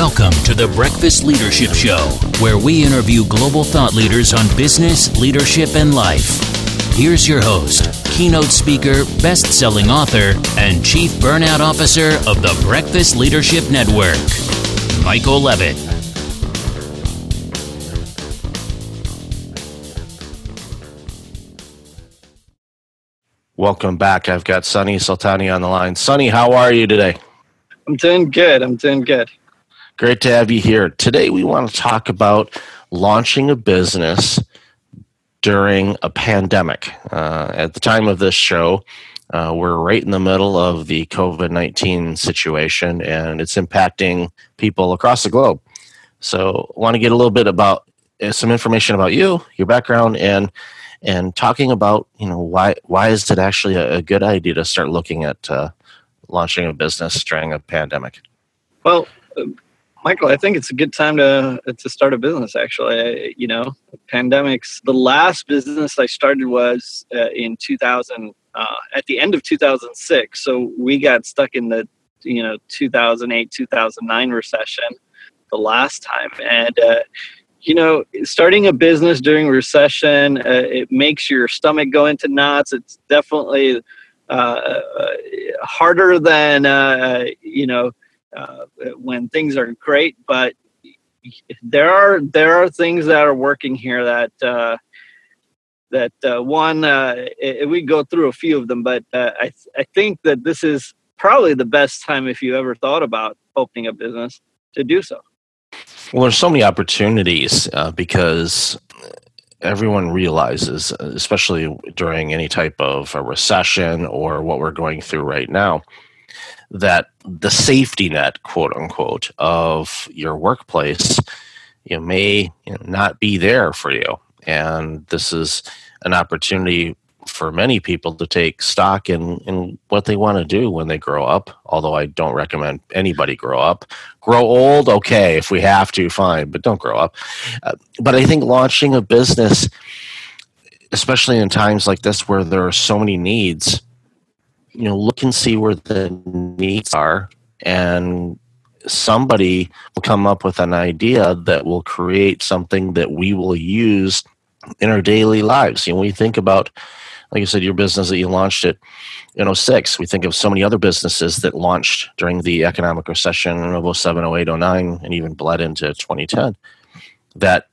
Welcome to the Breakfast Leadership Show, where we interview global thought leaders on business, leadership, and life. Here's your host, keynote speaker, best selling author, and chief burnout officer of the Breakfast Leadership Network, Michael Levitt. Welcome back. I've got Sonny Sultani on the line. Sonny, how are you today? I'm doing good. I'm doing good. Great to have you here. Today, we want to talk about launching a business during a pandemic. Uh, at the time of this show, uh, we're right in the middle of the COVID 19 situation and it's impacting people across the globe. So, I want to get a little bit about uh, some information about you, your background, and and talking about you know why why is it actually a, a good idea to start looking at uh, launching a business during a pandemic? Well, Michael, I think it's a good time to to start a business. Actually, you know, pandemics. The last business I started was uh, in 2000, uh, at the end of 2006. So we got stuck in the you know 2008 2009 recession the last time, and uh, you know, starting a business during recession, uh, it makes your stomach go into knots. It's definitely uh, uh, harder than uh, you know uh, when things are great, but there are there are things that are working here that uh, that uh, one uh, we go through a few of them, but uh, I th- I think that this is probably the best time if you ever thought about opening a business to do so. Well, there's so many opportunities uh, because everyone realizes, especially during any type of a recession or what we're going through right now, that the safety net, quote unquote, of your workplace, you may not be there for you. And this is an opportunity for many people to take stock in, in what they want to do when they grow up. Although I don't recommend anybody grow up. Grow old, okay, if we have to, fine, but don't grow up. Uh, but I think launching a business, especially in times like this where there are so many needs, you know look and see where the needs are and somebody will come up with an idea that will create something that we will use in our daily lives you know we think about like I said, your business that you launched it in 06. We think of so many other businesses that launched during the economic recession of 07, 08, 09, and even bled into 2010 that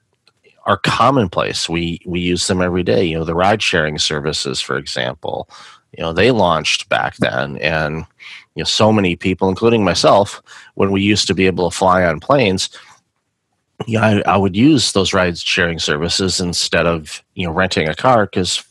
are commonplace. We we use them every day. You know, the ride sharing services, for example, you know they launched back then and you know so many people including myself when we used to be able to fly on planes I, I would use those ride sharing services instead of you know renting a car because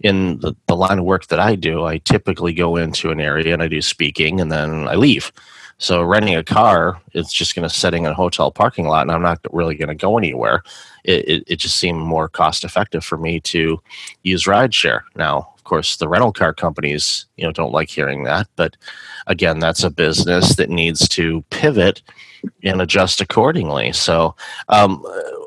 in the, the line of work that i do i typically go into an area and i do speaking and then i leave. So renting a car is just going to setting in a hotel parking lot and i'm not really going to go anywhere. It, it, it just seemed more cost effective for me to use rideshare now of course, the rental car companies, you know, don't like hearing that. But again, that's a business that needs to pivot and adjust accordingly. So, um,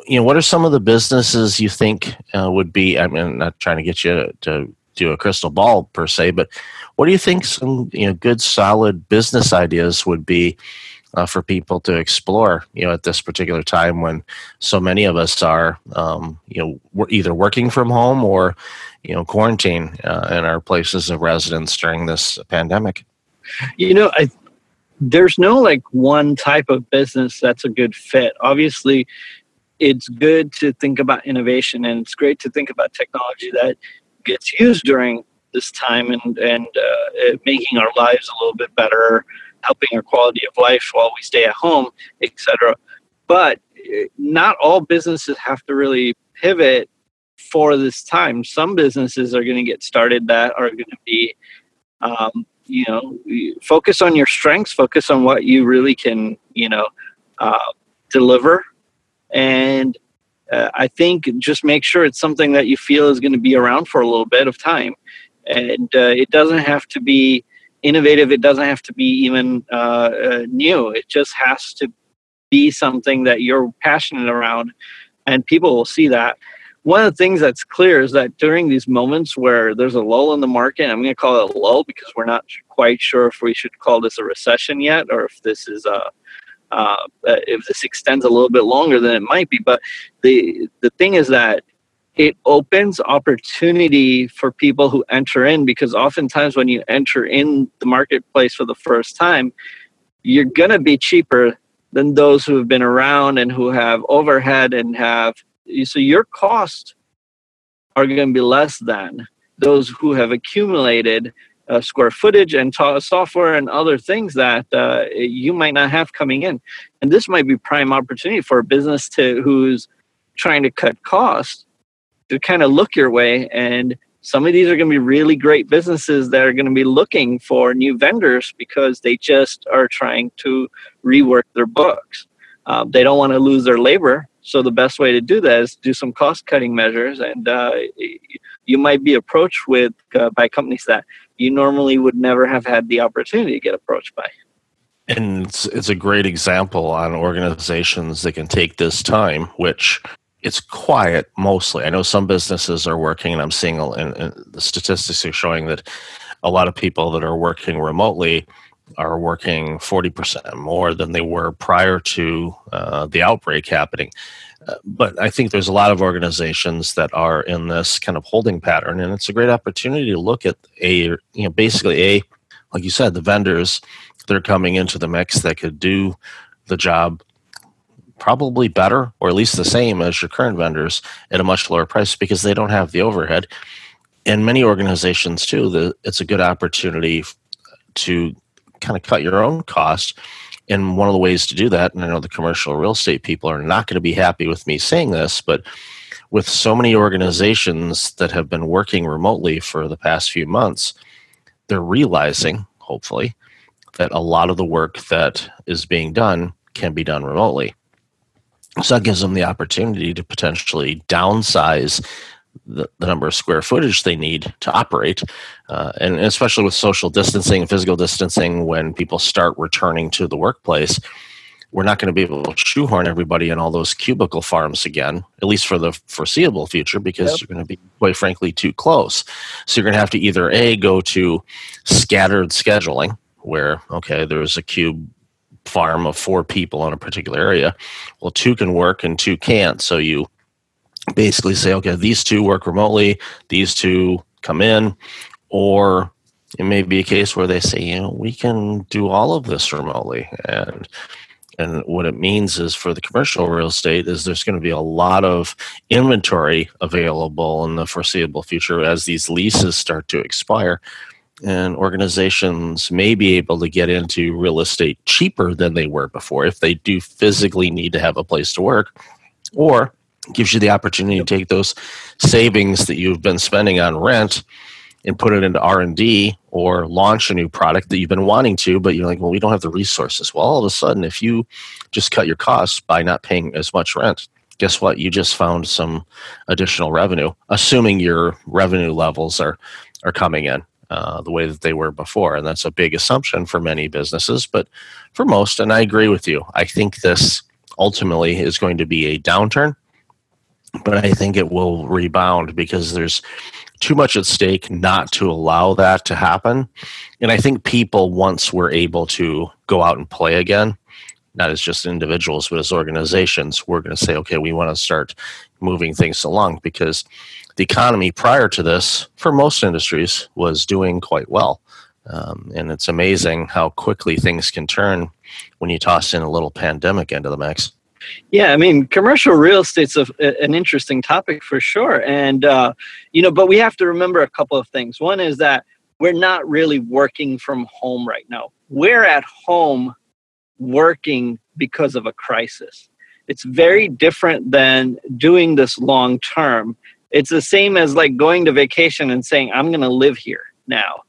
you know, what are some of the businesses you think uh, would be? I mean, not trying to get you to do a crystal ball per se, but what do you think some you know good solid business ideas would be uh, for people to explore? You know, at this particular time when so many of us are, um, you know, we're either working from home or you know quarantine uh, in our places of residence during this pandemic. You know i there's no like one type of business that's a good fit. Obviously it's good to think about innovation and it's great to think about technology that gets used during this time and and uh, making our lives a little bit better helping our quality of life while we stay at home etc but uh, not all businesses have to really pivot for this time. Some businesses are going to get started that are going to be, um, you know, focus on your strengths, focus on what you really can, you know, uh, deliver. And uh, I think just make sure it's something that you feel is going to be around for a little bit of time. And uh, it doesn't have to be innovative, it doesn't have to be even uh, uh, new. It just has to be something that you're passionate around, and people will see that one of the things that's clear is that during these moments where there's a lull in the market, I'm going to call it a lull because we're not quite sure if we should call this a recession yet or if this is a, uh, if this extends a little bit longer than it might be. But the the thing is that it opens opportunity for people who enter in because oftentimes when you enter in the marketplace for the first time, you're going to be cheaper than those who have been around and who have overhead and have so your costs are going to be less than those who have accumulated uh, square footage and ta- software and other things that uh, you might not have coming in. And this might be prime opportunity for a business to who's trying to cut costs to kind of look your way. And some of these are going to be really great businesses that are going to be looking for new vendors because they just are trying to rework their books. Um, they don't want to lose their labor so the best way to do that is do some cost cutting measures and uh, you might be approached with uh, by companies that you normally would never have had the opportunity to get approached by. And it's, it's a great example on organizations that can take this time, which it's quiet mostly. I know some businesses are working, and I'm seeing and, and the statistics are showing that a lot of people that are working remotely are working 40% more than they were prior to uh, the outbreak happening but I think there's a lot of organizations that are in this kind of holding pattern, and it's a great opportunity to look at a, you know, basically a, like you said, the vendors that are coming into the mix that could do the job probably better or at least the same as your current vendors at a much lower price because they don't have the overhead. And many organizations too, the, it's a good opportunity to kind of cut your own cost and one of the ways to do that, and I know the commercial real estate people are not going to be happy with me saying this, but with so many organizations that have been working remotely for the past few months, they're realizing, hopefully, that a lot of the work that is being done can be done remotely. So that gives them the opportunity to potentially downsize the, the number of square footage they need to operate. Uh, and especially with social distancing and physical distancing, when people start returning to the workplace, we're not going to be able to shoehorn everybody in all those cubicle farms again, at least for the foreseeable future, because yep. you're going to be, quite frankly, too close. So you're going to have to either A, go to scattered scheduling, where, okay, there's a cube farm of four people in a particular area. Well, two can work and two can't. So you basically say, okay, these two work remotely, these two come in, or it may be a case where they say, you know, we can do all of this remotely. And and what it means is for the commercial real estate is there's going to be a lot of inventory available in the foreseeable future as these leases start to expire. And organizations may be able to get into real estate cheaper than they were before if they do physically need to have a place to work. Or gives you the opportunity to take those savings that you've been spending on rent and put it into r&d or launch a new product that you've been wanting to but you're like well we don't have the resources. Well all of a sudden if you just cut your costs by not paying as much rent guess what? You just found some additional revenue assuming your revenue levels are are coming in uh, the way that they were before. And that's a big assumption for many businesses but for most and i agree with you i think this ultimately is going to be a downturn but I think it will rebound because there's too much at stake not to allow that to happen. And I think people, once we're able to go out and play again, not as just individuals, but as organizations, we're going to say, okay, we want to start moving things along because the economy prior to this, for most industries, was doing quite well. Um, and it's amazing how quickly things can turn when you toss in a little pandemic into the mix. Yeah, I mean, commercial real estate's a, an interesting topic for sure, and uh, you know, but we have to remember a couple of things. One is that we're not really working from home right now. We're at home working because of a crisis. It's very different than doing this long term. It's the same as like going to vacation and saying, "I'm going to live here now."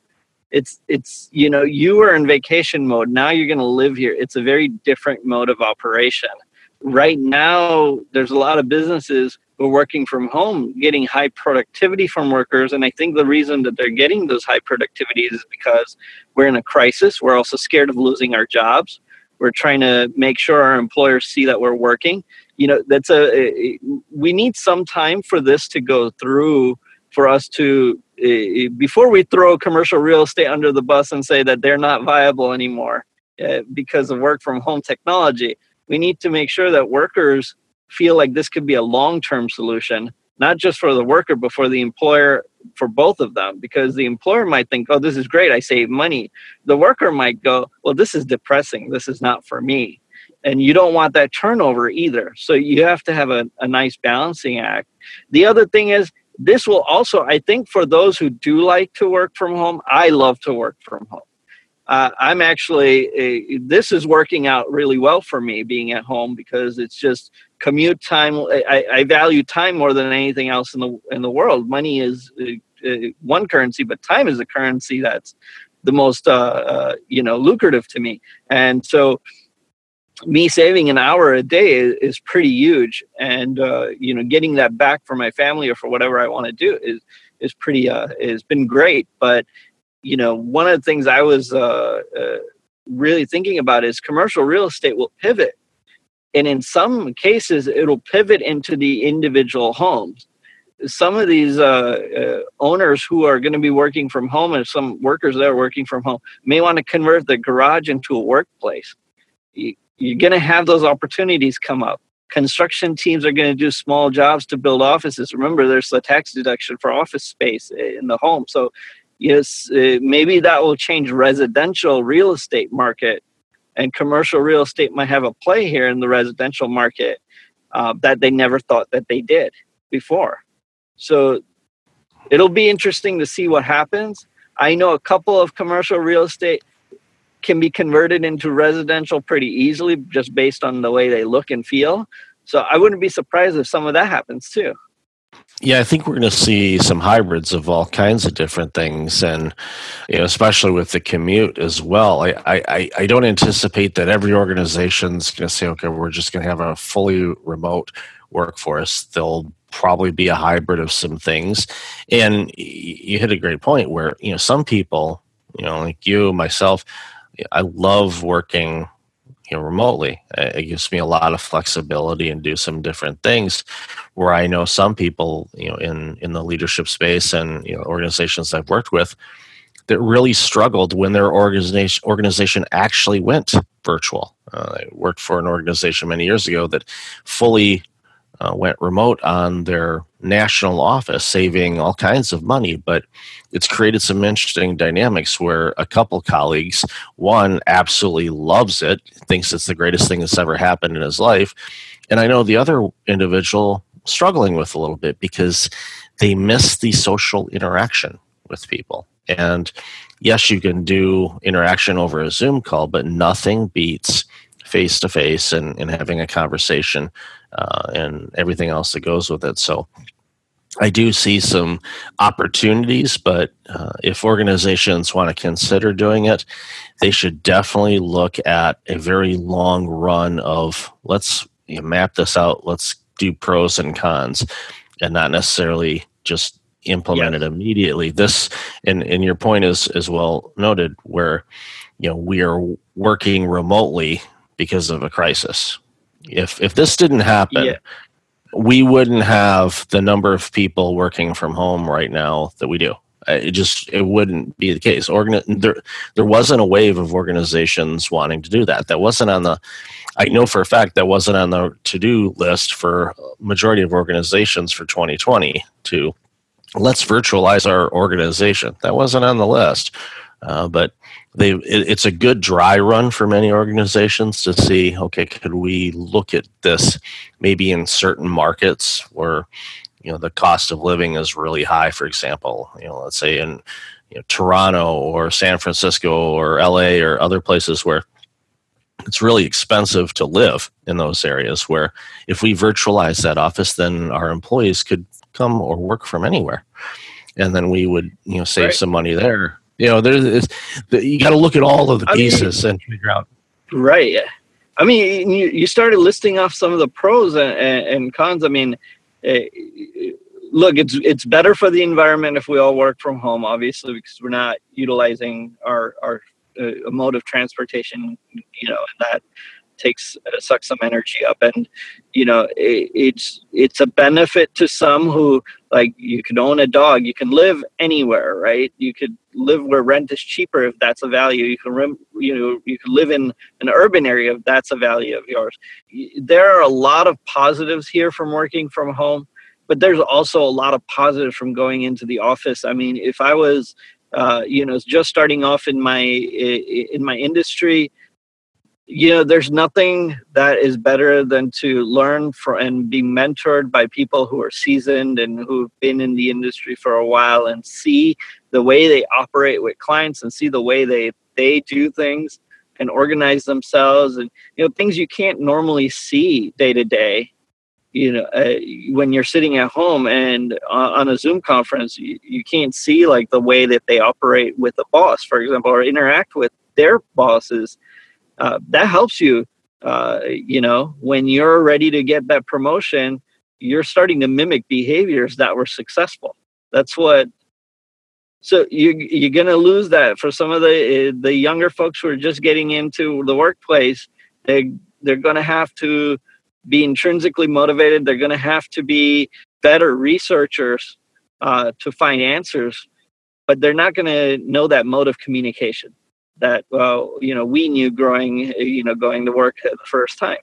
It's it's you know you were in vacation mode. Now you're going to live here. It's a very different mode of operation right now there's a lot of businesses who are working from home getting high productivity from workers. And i think the reason that they're getting those high productivities is because we're in a crisis. We're also scared of losing our jobs. We're trying to make sure our employers see that we're working. You know that's a we need some time for this to go through for us to before we throw commercial real estate under the bus and say that they're not viable anymore uh, because of work from home technology. We need to make sure that workers feel like this could be a long term solution, not just for the worker, but for the employer, for both of them. Because the employer might think, oh, this is great, I save money. The worker might go, well, this is depressing, this is not for me. And you don't want that turnover either. So you have to have a, a nice balancing act. The other thing is, this will also, I think, for those who do like to work from home, I love to work from home. Uh, I'm actually, a, this is working out really well for me being at home because it's just commute time. I, I value time more than anything else in the in the world. Money is uh, uh one currency, but time is a currency that's the most, uh, uh, you know, lucrative to me. And so, me saving an hour a day is, pretty huge and uh, you know getting that back for my family or for whatever i want to do is is pretty uh has been great but you know one of the things i was uh, uh, really thinking about is commercial real estate will pivot and in some cases it'll pivot into the individual homes some of these uh, uh, owners who are going to be working from home and some workers that are working from home may want to convert the garage into a workplace you're going to have those opportunities come up. Construction teams are going to do small jobs to build offices. Remember, there's a tax deduction for office space in the home. So, yes, uh, maybe that will change residential real estate market, and commercial real estate might have a play here in the residential market uh, that they never thought that they did before. So, it'll be interesting to see what happens. I know a couple of commercial real estate can be converted into residential pretty easily just based on the way they look and feel. So I wouldn't be surprised if some of that happens too. Yeah, I think we're going to see some hybrids of all kinds of different things, and you know, especially with the commute as well. I I, I don't anticipate that every organization is going to say, okay, we're just going to have a fully remote workforce. There'll probably be a hybrid of some things, and you hit a great point where you know some people, you know, like you, myself, I love working you know remotely. It gives me a lot of flexibility and do some different things where i know some people you know in in the leadership space and you know organizations i've worked with that really struggled when their organization organization actually went virtual. Uh, i worked for an organization many years ago that fully uh, went remote on their national office, saving all kinds of money. But it's created some interesting dynamics where a couple colleagues, one absolutely loves it, thinks it's the greatest thing that's ever happened in his life. And I know the other individual struggling with a little bit because they miss the social interaction with people. And yes, you can do interaction over a Zoom call, but nothing beats face to face and having a conversation uh, and everything else that goes with it. So I do see some opportunities, but uh, if organizations want to consider doing it, they should definitely look at a very long run of let's you know, map this out, let's do pros and cons, and not necessarily just implement yes. it immediately. This and and your point is as well noted, where you know we are working remotely because of a crisis. If if this didn't happen, yeah. we wouldn't have the number of people working from home right now that we do. It just it wouldn't be the case. Organ- there there wasn't a wave of organizations wanting to do that. That wasn't on the. I know for a fact that wasn't on the to do list for majority of organizations for 2020 to let's virtualize our organization. That wasn't on the list, uh, but they it, it's a good dry run for many organizations to see okay could we look at this maybe in certain markets where you know the cost of living is really high for example you know let's say in you know, Toronto or San Francisco or LA or other places where it's really expensive to live in those areas where if we virtualize that office then our employees could come or work from anywhere and then we would you know save right. some money there you know, there's you got to look at all of the pieces I mean, and figure out. Right. I mean, you, you started listing off some of the pros and, and cons. I mean, uh, look, it's it's better for the environment if we all work from home, obviously, because we're not utilizing our our uh, mode of transportation. You know, and that takes uh, sucks some energy up and you know it, it's it's a benefit to some who like you can own a dog you can live anywhere right you could live where rent is cheaper if that's a value. You can rem, you know you can live in an urban area if that's a value of yours. There are a lot of positives here from working from home but there's also a lot of positives from going into the office. I mean if i was uh, you know just starting off in my in my industry you know there's nothing that is better than to learn for and be mentored by people who are seasoned and who've been in the industry for a while and see the way they operate with clients and see the way they they do things and organize themselves and you know things you can't normally see day to day you know uh, when you're sitting at home and uh, on a zoom conference you, you can't see like the way that they operate with a boss for example or interact with their bosses uh, that helps you uh, you know when you're ready to get that promotion you're starting to mimic behaviors that were successful. That's what so you you're to lose that. For some of the the younger folks who are just getting into the workplace they they're to have to be intrinsically motivated. They're to have to be better researchers uh, to find answers but they're not to know that mode of communication that well you know we knew growing you know going to work the first time.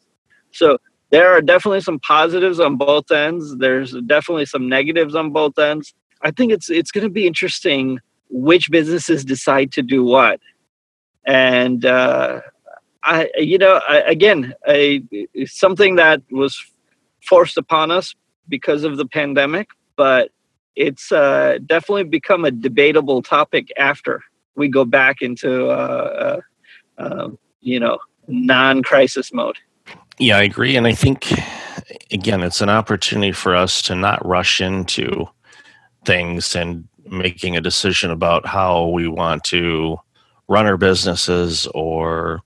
So there are definitely some positives on both ends. There's definitely some negatives on both ends. I think it's it's going to be interesting which businesses decide to do what. And uh, i you know I, again I, something that was forced upon us because of the pandemic but it's uh, definitely become a debatable topic after we go back into uh, uh, um, you know non-crisis mode. Yeah, I agree, and I think again, it's an opportunity for us to not rush into things and making a decision about how we want to run our businesses or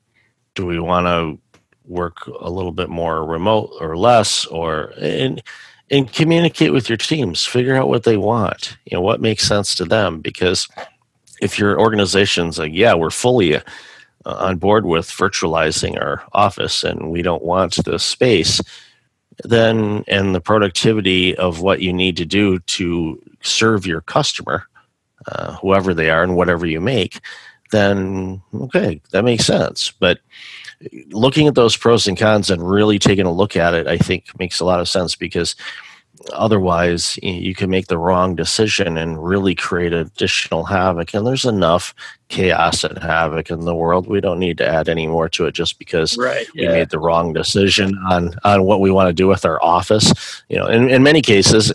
do we want to work a little bit more remote or less or and and communicate with your teams. Figure out what they want. You know what makes sense to them? Because if your organization's like, yeah, we're fully uh, on board with virtualizing our office and we don't want the space, then and the productivity of what you need to do to serve your customer, uh, whoever they are and whatever you make, then okay, that makes sense. But looking at those pros and cons and really taking a look at it, I think makes a lot of sense because otherwise you can make the wrong decision and really create additional havoc and there's enough chaos and havoc in the world. We don't need to add any more to it just because right, yeah. we made the wrong decision on on what we want to do with our office. You know in, in many cases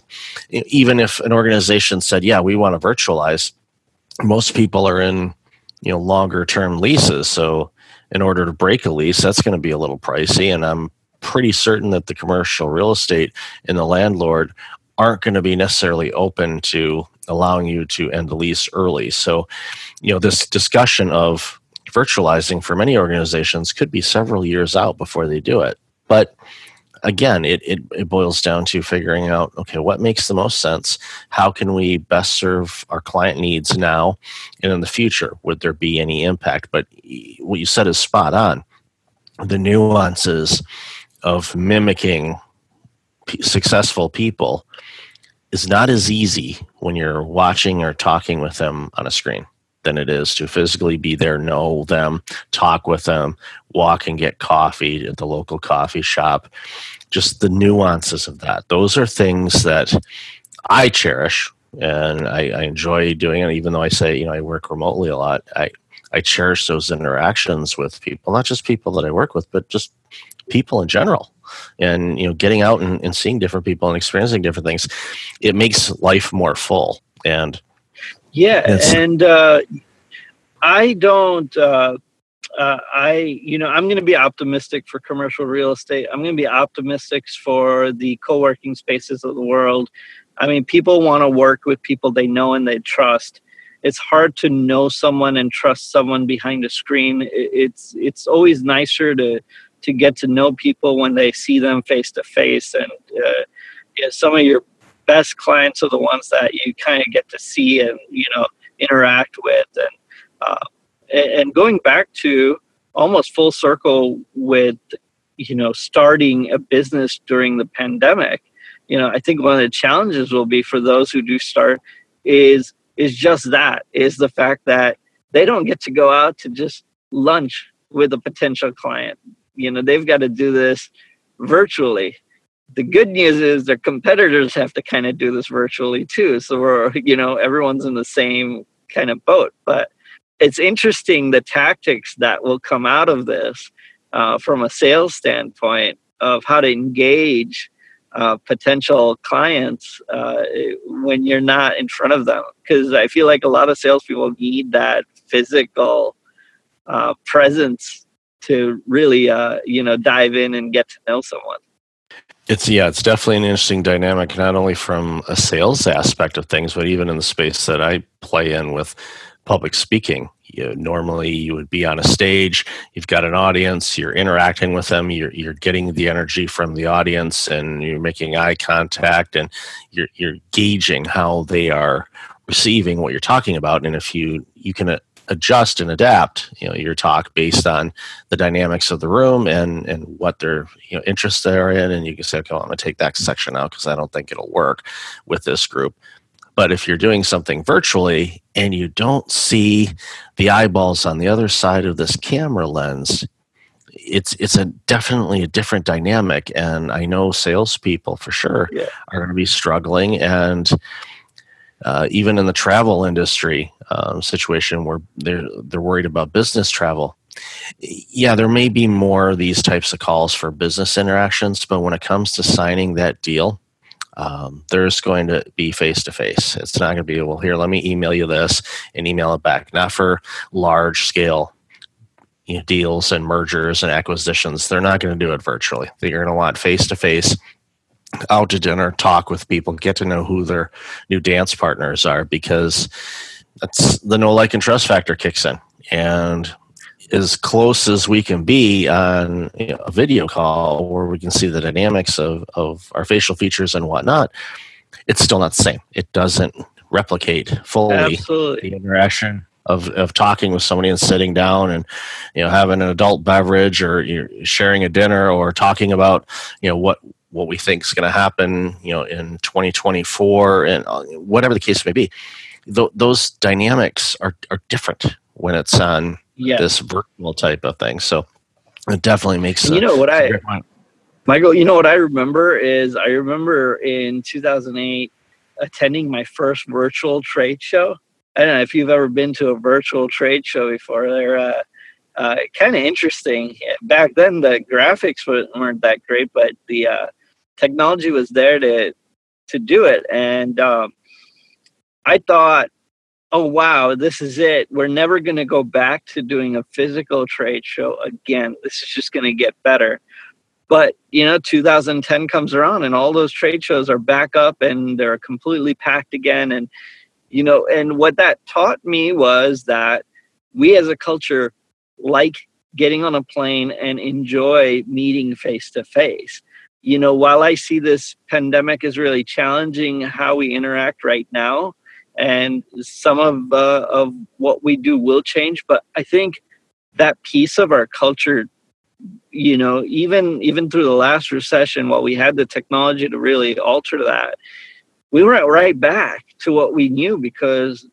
even if an organization said yeah we want to virtualize most people are in you know longer term leases. So in order to break a lease that's going to be a little pricey and i'm pretty certain that the commercial real estate and the landlord aren't going to be necessarily open to allowing you to end the lease early. So, you know, this discussion of virtualizing for many organizations could be several years out before they do it. But again, it, it, it, boils down to figuring out okay, what makes the most sense? How can we best serve our client needs now and in the future? Would there be any impact? But what you said is spot on. The nuances of mimicking p- successful people is not as easy when you're watching or talking with them on a screen than it is to physically be there, know them, talk with them, walk and get coffee at the local coffee shop. Just the nuances of that. Those are things that I cherish and I, I enjoy doing it, even though I say, you know, I work remotely a lot. I, I cherish those interactions with people, not just people that I work with, but just people in general. And you know getting out and, and seeing different people and experiencing different things it makes life more full. And yeah and uh, i don't uh, uh, i you know i'm going to be optimistic for commercial real estate. I'm going to be optimistic for the co-working spaces of the world. I mean people want to work with people they know and they trust it's hard to know someone and trust someone behind a screen it's it's always nicer to to get to know people when they see them face to face. And uh, some of your best clients are the ones that you kind of get to see and you know interact with. And uh, and going back to almost full circle with you know starting a business during the pandemic. You know, I think one of the challenges will be for those who do start is is just that is the fact that they don't get to go out to just lunch with a potential client. You know, they've got to do this virtually. The good news is their competitors have to kind of do this virtually too. So we're, you know, everyone's in the same kind of boat. But it's interesting the tactics that will come out of this uh, from a sales standpoint of how to engage uh, potential clients uh, when you're not in front of them. Because I feel like a lot of salespeople need that physical uh, presence to really, uh, you know, dive in and get to know someone. It's yeah, it's definitely an interesting dynamic, not only from a sales aspect of things, but even in the space that I play in with public speaking. You normally, you would be on a stage, you've got an audience, you're interacting with them, you're, you're getting the energy from the audience, and you're making eye contact, and you're, you're gauging how they are receiving what you're talking about. And if you you can adjust and adapt you know your talk based on the dynamics of the room and and what their you know interests are in and you can say okay well, i'm going to take that section out because i don't think it'll work with this group but if you're doing something virtually and you don't see the eyeballs on the other side of this camera lens it's it's a definitely a different dynamic and i know salespeople for sure yeah. are going to be struggling and uh, even in the travel industry um, situation where they're they're worried about business travel. Yeah, there may be more of these types of calls for business interactions, but when it comes to signing that deal, um, there's going to be face to face. It's not going to be well. Here, let me email you this and email it back. Not for large scale you know, deals and mergers and acquisitions. They're not going to do it virtually. You're going to want face to face out to dinner, talk with people, get to know who their new dance partners are because that's the no like and trust factor kicks in. And as close as we can be on you know, a video call where we can see the dynamics of, of our facial features and whatnot, it's still not the same. It doesn't replicate fully Absolutely. the interaction of, of talking with somebody and sitting down and you know having an adult beverage or you're sharing a dinner or talking about you know what what we think is going to happen, you know, in 2024 and uh, whatever the case may be. Th- those dynamics are, are different when it's on yes. this virtual type of thing. So it definitely makes sense. you know what I Michael, you know what I remember is I remember in 2008 attending my first virtual trade show. I don't know if you've ever been to a virtual trade show before. They're uh, uh, kind of interesting. Back then, the graphics weren't that great, but the uh, technology was there to to do it and um, i thought oh wow this is it. We're never going to go back to doing a physical trade show again. This is just going to get better. But you know 2010 comes around and all those trade shows are back up and they're completely packed again. And you know and what that taught me was that we as a culture like getting on a plane and enjoy meeting face to face you know, while I see this pandemic is really challenging how we interact right now, and some of uh, of what we do will change, but I think that piece of our culture, you know, even even through the last recession, while we had the technology to really alter that, we went right back to what we knew because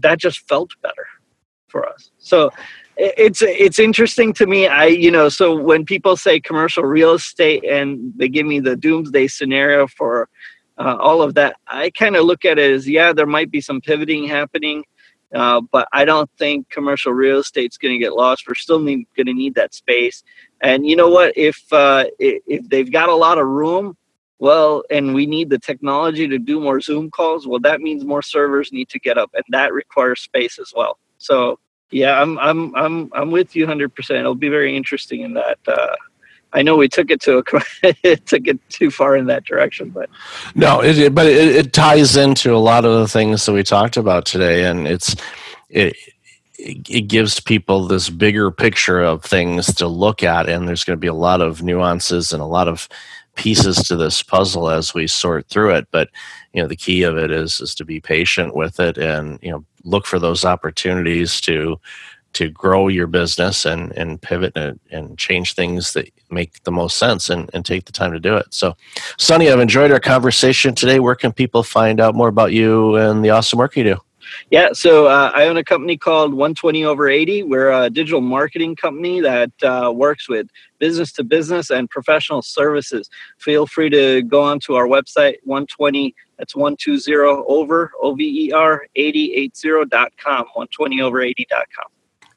that just felt better for us. So it's it's interesting to me i you know so when people say commercial real estate and they give me the doomsday scenario for uh, all of that i kind of look at it as yeah there might be some pivoting happening uh, but i don't think commercial real estate's going to get lost we're still going to need that space and you know what if uh, if they've got a lot of room well and we need the technology to do more zoom calls well that means more servers need to get up and that requires space as well so yeah, I'm I'm I'm I'm with you 100. percent It'll be very interesting in that. Uh, I know we took it to a it took it too far in that direction, but no, it, but it, it ties into a lot of the things that we talked about today, and it's it it gives people this bigger picture of things to look at, and there's going to be a lot of nuances and a lot of pieces to this puzzle as we sort through it. But you know, the key of it is is to be patient with it, and you know, look for those opportunities to to grow your business and and pivot and, and change things that make the most sense and, and take the time to do it. So, Sonny, I've enjoyed our conversation today. Where can people find out more about you and the awesome work you do? Yeah, so uh, I own a company called 120 over 80. We're a digital marketing company that uh, works with business to business and professional services. Feel free to go on to our website, 120, that's 120 over, O V E R 8080.com, 120 over 80.com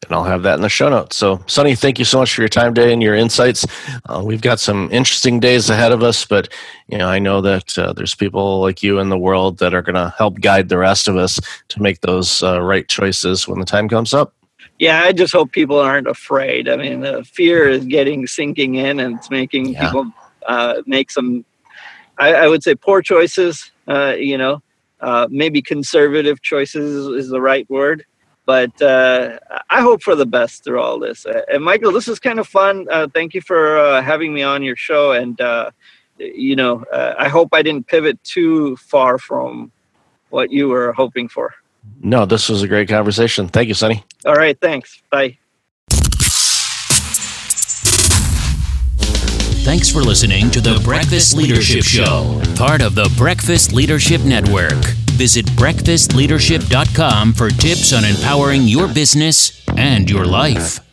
and I'll have that in the show notes. So, Sonny, thank you so much for your time today and your insights. Uh, we've got some interesting days ahead of us, but you know, I know that uh, there's people like you in the world that are going to help guide the rest of us to make those uh, right choices when the time comes up. Yeah, I just hope people aren't afraid. I mean, the fear is getting sinking in, and it's making yeah. people uh, make some, I, I, would say, poor choices. Uh, you know, uh, maybe conservative choices is the right word but uh, I hope for the best through all this. Uh, and Michael, this is kind of fun. Uh, thank you for uh, having me on your show. And uh, you know, uh, I hope I didn't pivot too far from what you were hoping for. No, this was a great conversation. Thank you, Sonny. All right, thanks. Bye. Thanks for listening to the Breakfast Leadership Show, part of the Breakfast Leadership Network. Visit breakfastleadership.com for tips on empowering your business and your life.